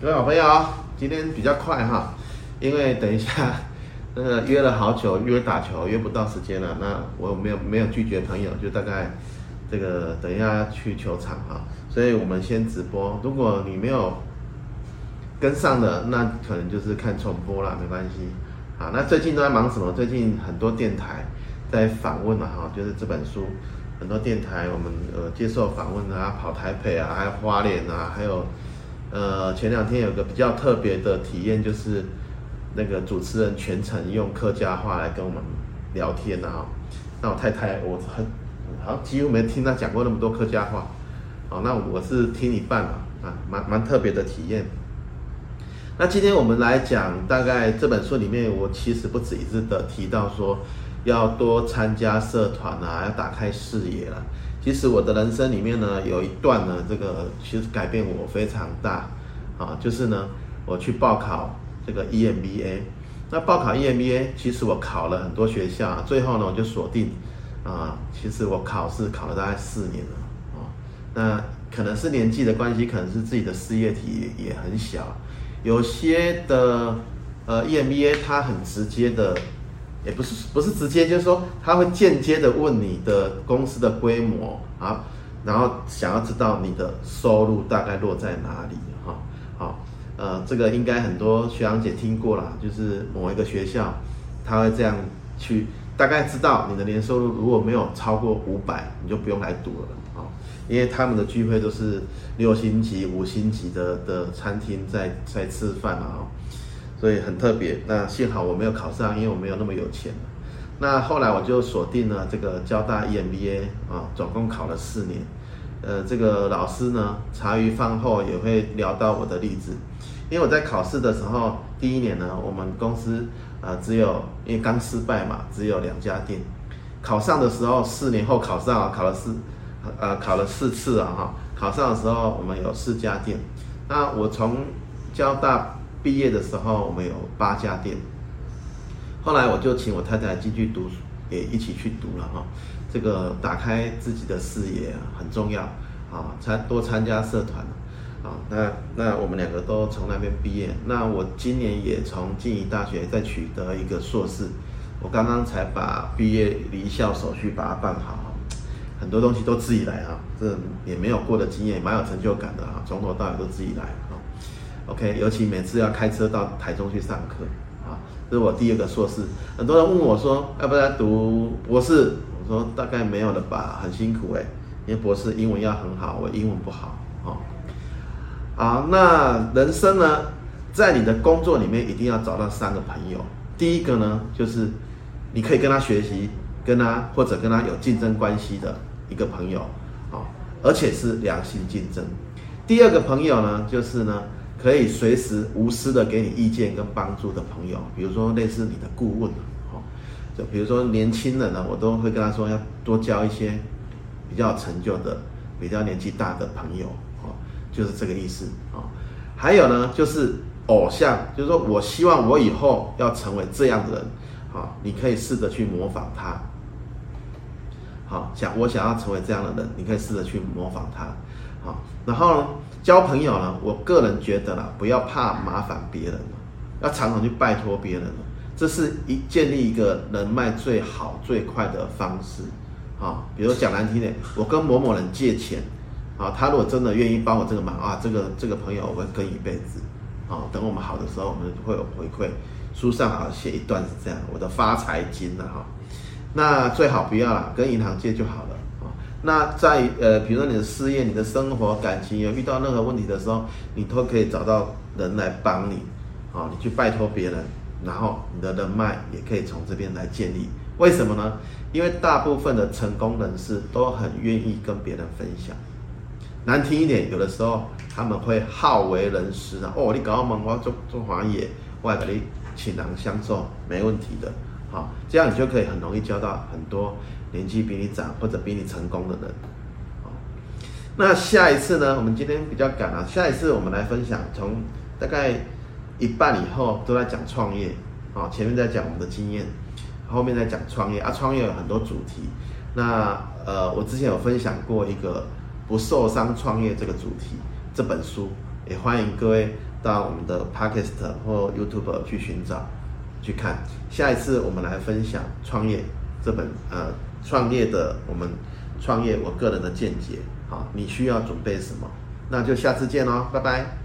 各位好朋友，今天比较快哈，因为等一下那个约了好久，约打球约不到时间了。那我没有没有拒绝朋友，就大概这个等一下去球场哈，所以我们先直播。如果你没有跟上的，那可能就是看重播啦，没关系。啊，那最近都在忙什么？最近很多电台在访问了哈，就是这本书，很多电台我们呃接受访问啊，跑台北啊，还有花莲啊，还有。呃，前两天有个比较特别的体验，就是那个主持人全程用客家话来跟我们聊天呐、啊。那我太太，我很好几乎没听他讲过那么多客家话。好，那我是听一半嘛，啊，蛮蛮特别的体验。那今天我们来讲，大概这本书里面，我其实不止一次的提到说，要多参加社团啊，要打开视野了。其实我的人生里面呢，有一段呢，这个其实改变我非常大，啊，就是呢，我去报考这个 EMBA。那报考 EMBA，其实我考了很多学校，最后呢，我就锁定，啊，其实我考试考了大概四年了，啊，那可能是年纪的关系，可能是自己的事业体也很小，有些的呃 EMBA 它很直接的。也不是不是直接，就是说他会间接的问你的公司的规模啊，然后想要知道你的收入大概落在哪里哈，好，呃，这个应该很多学长姐听过了，就是某一个学校，他会这样去大概知道你的年收入如果没有超过五百，你就不用来读了啊，因为他们的聚会都是六星级、五星级的的餐厅在在吃饭啊。所以很特别，那幸好我没有考上，因为我没有那么有钱。那后来我就锁定了这个交大 EMBA 啊，总共考了四年。呃，这个老师呢，茶余饭后也会聊到我的例子。因为我在考试的时候，第一年呢，我们公司啊只有因为刚失败嘛，只有两家店。考上的时候，四年后考上，考了四，呃，考了四次啊哈。考上的时候，我们有四家店。那我从交大。毕业的时候，我们有八家店。后来我就请我太太进去读，也一起去读了哈。这个打开自己的视野很重要啊，参多参加社团啊。那那我们两个都从那边毕业。那我今年也从静宜大学再取得一个硕士。我刚刚才把毕业离校手续把它办好，很多东西都自己来啊。这也没有过的经验，蛮有成就感的啊。从头到尾都自己来。OK，尤其每次要开车到台中去上课，啊，这是我第二个硕士。很多人问我说，要不要读博士？我说大概没有了吧，很辛苦哎，因为博士英文要很好，我英文不好，哦。好，那人生呢，在你的工作里面一定要找到三个朋友。第一个呢，就是你可以跟他学习，跟他或者跟他有竞争关系的一个朋友，啊，而且是良性竞争。第二个朋友呢，就是呢。可以随时无私的给你意见跟帮助的朋友，比如说类似你的顾问，哦，就比如说年轻人呢，我都会跟他说要多交一些比较成就的、比较年纪大的朋友，哦，就是这个意思，哦。还有呢，就是偶像，就是说我希望我以后要成为这样的人，好，你可以试着去模仿他，好，想我想要成为这样的人，你可以试着去模仿他，好，然后呢，交朋友呢，我个人觉得啦，不要怕麻烦别人，要常常去拜托别人，这是一建立一个人脉最好最快的方式。啊，比如讲难听点，我跟某某人借钱，啊，他如果真的愿意帮我这个忙啊，这个这个朋友我会跟一辈子。啊，等我们好的时候，我们会有回馈。书上好像写一段是这样，我的发财经了哈。那最好不要啦，跟银行借就好了。那在呃，比如说你的事业、你的生活、感情有遇到任何问题的时候，你都可以找到人来帮你，啊，你去拜托别人，然后你的人脉也可以从这边来建立。为什么呢？因为大部分的成功人士都很愿意跟别人分享。难听一点，有的时候他们会好为人师啊，哦，你搞我们，我做做行业，我还给你倾囊相授，没问题的，好，这样你就可以很容易交到很多。年纪比你长或者比你成功的人，啊那下一次呢？我们今天比较赶啊，下一次我们来分享，从大概一半以后都在讲创业，啊，前面在讲我们的经验，后面在讲创业啊，创业有很多主题。那呃，我之前有分享过一个不受伤创业这个主题，这本书也欢迎各位到我们的 Podcast 或 YouTube 去寻找去看。下一次我们来分享创业这本呃创业的我们创业我个人的见解。好，你需要准备什么？那就下次见喽，拜拜。